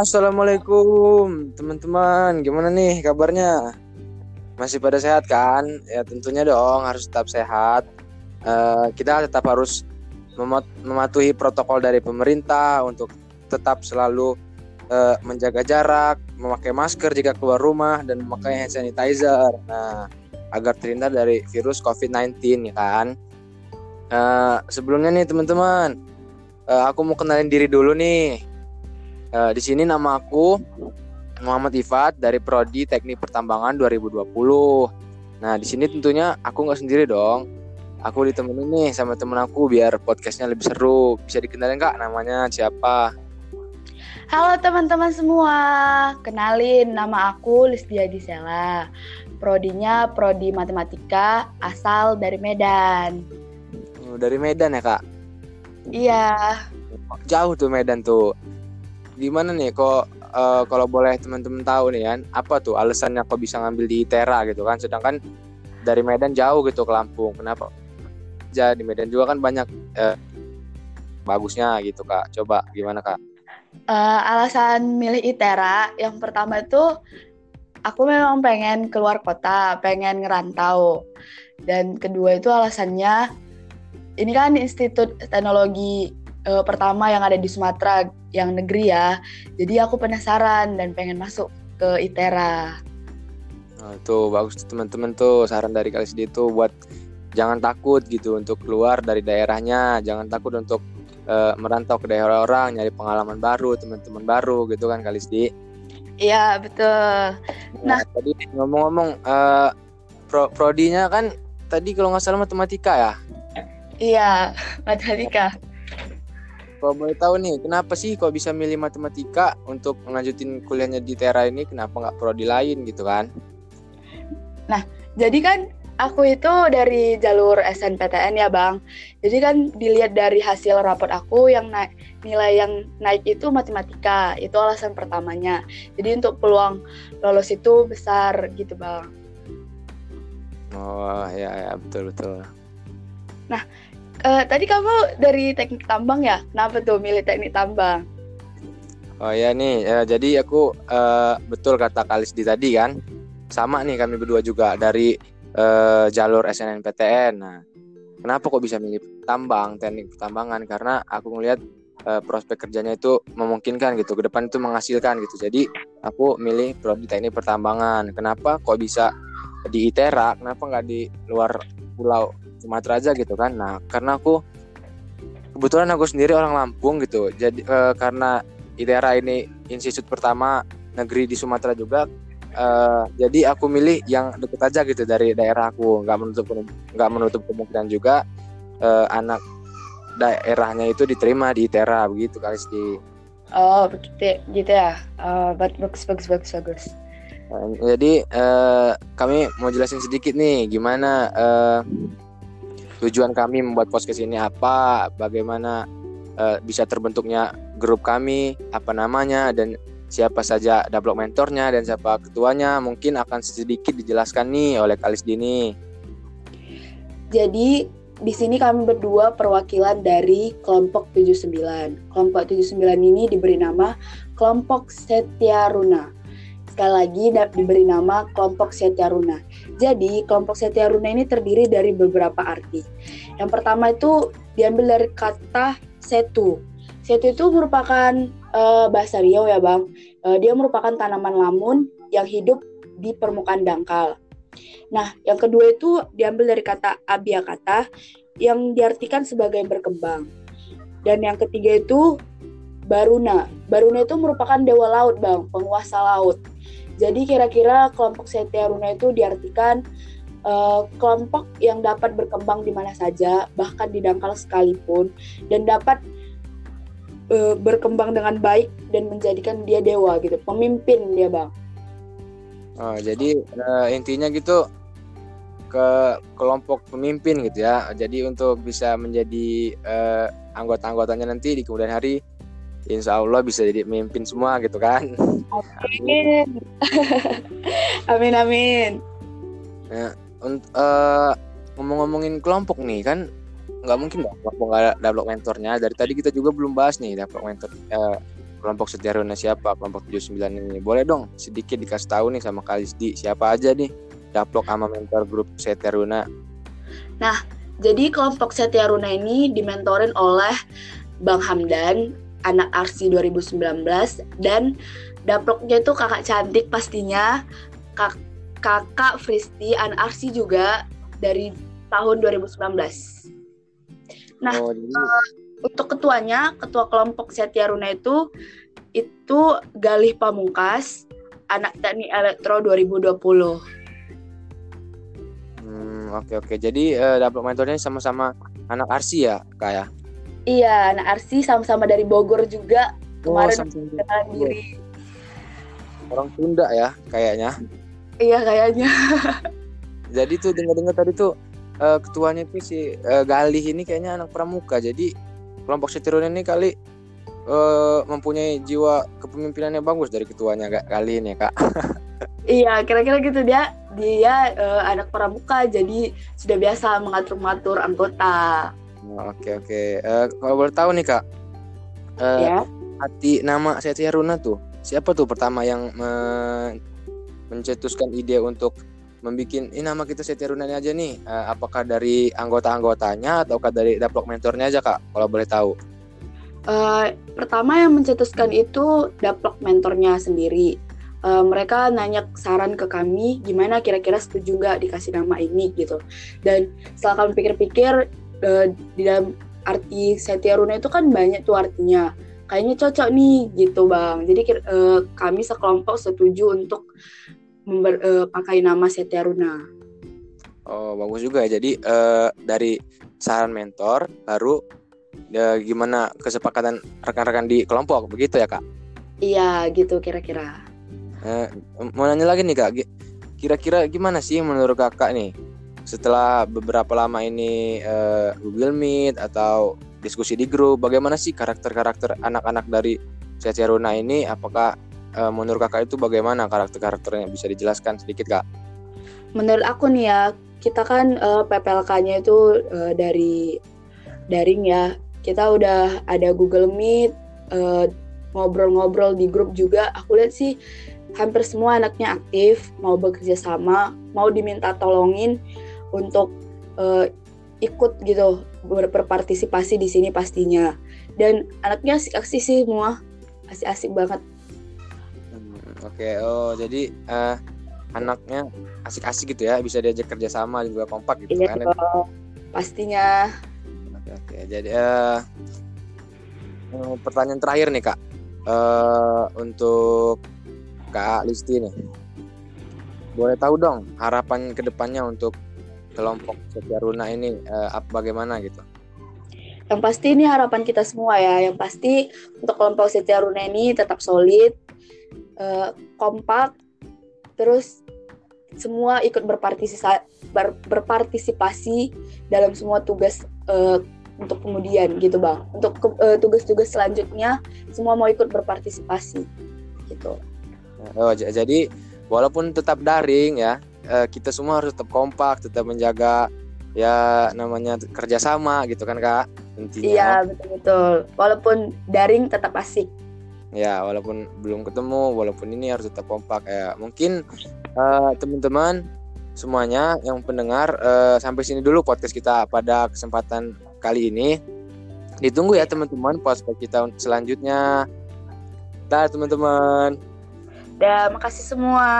Assalamualaikum teman-teman, gimana nih kabarnya? Masih pada sehat kan? Ya tentunya dong harus tetap sehat. Uh, kita tetap harus mematuhi protokol dari pemerintah untuk tetap selalu uh, menjaga jarak, memakai masker jika keluar rumah dan memakai hand sanitizer. Nah, agar terhindar dari virus COVID-19 ya kan. Uh, sebelumnya nih teman-teman, uh, aku mau kenalin diri dulu nih. Uh, di sini nama aku Muhammad Ifat dari Prodi Teknik Pertambangan 2020. Nah, di sini tentunya aku nggak sendiri dong. Aku ditemenin nih sama temen aku biar podcastnya lebih seru. Bisa dikenalin kak namanya siapa? Halo teman-teman semua, kenalin nama aku Lisdia Disela. Prodinya Prodi Matematika, asal dari Medan. Oh, dari Medan ya kak? Iya. Jauh tuh Medan tuh gimana nih kok uh, kalau boleh teman-teman tahu nih kan apa tuh alasannya kok bisa ngambil di ITERA gitu kan? Sedangkan dari Medan jauh gitu ke Lampung kenapa? Jadi di Medan juga kan banyak uh, bagusnya gitu kak. Coba gimana kak? Uh, alasan milih ITERA yang pertama itu aku memang pengen keluar kota pengen ngerantau. Dan kedua itu alasannya ini kan Institut Teknologi uh, pertama yang ada di Sumatera yang negeri ya. Jadi aku penasaran dan pengen masuk ke ITERA. Nah, tuh bagus teman-teman tuh saran dari Kalisdi itu buat jangan takut gitu untuk keluar dari daerahnya, jangan takut untuk uh, merantau ke daerah orang, nyari pengalaman baru, teman-teman baru gitu kan Kalisdi. Iya betul. Nah, nah tadi ngomong-ngomong uh, pro prodinya kan tadi kalau nggak salah matematika ya? Iya matematika. Kalau boleh tahu nih, kenapa sih kok bisa milih matematika untuk melanjutin kuliahnya di Tera ini? Kenapa nggak prodi lain gitu kan? Nah, jadi kan aku itu dari jalur SNPTN ya bang. Jadi kan dilihat dari hasil rapot aku yang naik nilai yang naik itu matematika. Itu alasan pertamanya. Jadi untuk peluang lolos itu besar gitu bang. Oh ya ya betul betul. Nah Uh, tadi kamu dari teknik tambang ya? Kenapa tuh milih teknik tambang? Oh ya nih, ya, jadi aku uh, betul kata Kalis di tadi kan, sama nih kami berdua juga dari uh, jalur SNMPTN. Nah, kenapa kok bisa milih tambang, teknik pertambangan? Karena aku ngelihat uh, prospek kerjanya itu memungkinkan gitu, ke depan itu menghasilkan gitu. Jadi aku milih prodi teknik pertambangan. Kenapa kok bisa di ITERA? Kenapa nggak di luar pulau Sumatera aja gitu kan. Nah karena aku kebetulan aku sendiri orang Lampung gitu. Jadi e, karena ITERA ini institut pertama negeri di Sumatera juga e, jadi aku milih yang deket aja gitu dari daerah aku. Nggak menutup nggak menutup kemungkinan juga e, anak daerahnya itu diterima di ITERA begitu kali sih oh begitu gitu ya. Uh, bagus bagus bagus bagus. Jadi uh, kami mau jelasin sedikit nih gimana uh, tujuan kami membuat podcast ini apa, bagaimana uh, bisa terbentuknya grup kami, apa namanya dan siapa saja double mentornya dan siapa ketuanya mungkin akan sedikit dijelaskan nih oleh Kalis Dini. Jadi di sini kami berdua perwakilan dari kelompok 79. Kelompok 79 ini diberi nama kelompok Setia Runa sekali lagi diberi nama kelompok Setyaruna. Jadi, kelompok Setyaruna ini terdiri dari beberapa arti. Yang pertama itu diambil dari kata setu. Setu itu merupakan uh, bahasa Riau ya, Bang. Uh, dia merupakan tanaman lamun yang hidup di permukaan dangkal. Nah, yang kedua itu diambil dari kata abiakata yang diartikan sebagai berkembang. Dan yang ketiga itu Baruna. Baruna itu merupakan dewa laut, Bang, penguasa laut. Jadi kira-kira kelompok Setia Runa itu diartikan uh, kelompok yang dapat berkembang di mana saja, bahkan di dangkal sekalipun, dan dapat uh, berkembang dengan baik dan menjadikan dia dewa gitu, pemimpin dia bang. Oh, jadi uh, intinya gitu ke kelompok pemimpin gitu ya. Jadi untuk bisa menjadi uh, anggota-anggotanya nanti di kemudian hari insya Allah bisa jadi pemimpin semua gitu kan. Amin. Amin amin. Nah, uh, ngomong-ngomongin kelompok nih kan nggak mungkin dong kelompok nggak ada develop mentornya. Dari tadi kita juga belum bahas nih develop mentor uh, kelompok Setiaruna siapa kelompok 79 ini. Boleh dong sedikit dikasih tahu nih sama Kalisdi siapa aja nih daplok sama mentor grup Setiaruna? Nah jadi kelompok Setiaruna ini dimentorin oleh Bang Hamdan anak Arsi 2019 dan daploknya itu kakak cantik pastinya kak kakak Fristi anak Arsi juga dari tahun 2019 nah oh, uh, untuk ketuanya, ketua kelompok Setia Runa itu itu Galih Pamungkas, anak teknik elektro 2020. Hmm, oke oke. Jadi uh, double mentornya sama-sama anak Arsi ya, Kak ya? Iya, anak Arsi sama-sama dari Bogor juga. Oh, Kemarin kenalan diri. Orang Sunda ya, kayaknya. Iya, kayaknya. Jadi tuh dengar-dengar tadi tuh uh, ketuanya tuh si uh, Galih ini kayaknya anak pramuka. Jadi kelompok Setirun ini kali uh, mempunyai jiwa kepemimpinan yang bagus dari ketuanya kak kali ini kak. iya kira-kira gitu dia dia uh, anak pramuka jadi sudah biasa mengatur-ngatur anggota. Oke oke uh, kalau boleh tahu nih kak. Uh, ya. Hati nama Setia Runa tuh siapa tuh pertama yang men mencetuskan ide untuk membuat ini nama kita Setia Runani aja nih. Uh, apakah dari anggota-anggotanya ataukah dari daplok mentornya aja kak? Kalau boleh tahu. Uh, pertama yang mencetuskan itu daplok mentornya sendiri. Uh, mereka nanya saran ke kami gimana kira-kira setuju nggak dikasih nama ini gitu. Dan setelah kami pikir-pikir uh, di dalam arti Setia Runa itu kan banyak tuh artinya. Kayaknya cocok nih gitu bang. Jadi uh, kami sekelompok setuju untuk member, uh, pakai nama Setia Runa. Oh bagus juga ya. Jadi uh, dari saran mentor baru ya, gimana kesepakatan rekan-rekan di kelompok begitu ya kak? Iya gitu kira-kira. Uh, mau nanya lagi nih kak, kira-kira gimana sih menurut kakak nih setelah beberapa lama ini uh, Google Meet atau diskusi di grup, bagaimana sih karakter-karakter anak-anak dari Setia Runa ini? Apakah uh, menurut kakak itu bagaimana karakter-karakternya bisa dijelaskan sedikit kak? Menurut aku nih ya kita kan uh, eh, PPLK-nya itu uh, dari daring ya kita udah ada Google Meet ngobrol-ngobrol uh, di grup juga aku lihat sih hampir semua anaknya aktif mau bekerja sama mau diminta tolongin untuk uh, ikut gitu ber berpartisipasi di sini pastinya dan anaknya asik-asik sih semua asik-asik banget Oke, oh jadi uh, anaknya asik-asik gitu ya, bisa diajak kerja sama juga kompak gitu iya, kan? Oh, pastinya. Oke, oke. Jadi uh, pertanyaan terakhir nih kak, uh, untuk kak Listi nih, boleh tahu dong harapan ke depannya untuk kelompok Setia Runa ini uh, bagaimana gitu? Yang pasti ini harapan kita semua ya. Yang pasti untuk kelompok Setia Runa ini tetap solid, uh, kompak terus semua ikut berpartisipasi ber, berpartisipasi dalam semua tugas uh, untuk kemudian gitu bang untuk tugas tugas-tugas selanjutnya semua mau ikut berpartisipasi gitu oh jadi walaupun tetap daring ya uh, kita semua harus tetap kompak tetap menjaga ya namanya kerjasama gitu kan kak intinya. Iya betul betul walaupun daring tetap asik. Ya walaupun belum ketemu walaupun ini harus tetap kompak. Ya mungkin uh, teman-teman semuanya yang pendengar uh, sampai sini dulu podcast kita pada kesempatan kali ini. Ditunggu ya teman-teman podcast kita selanjutnya. Dah teman-teman. Dah makasih semua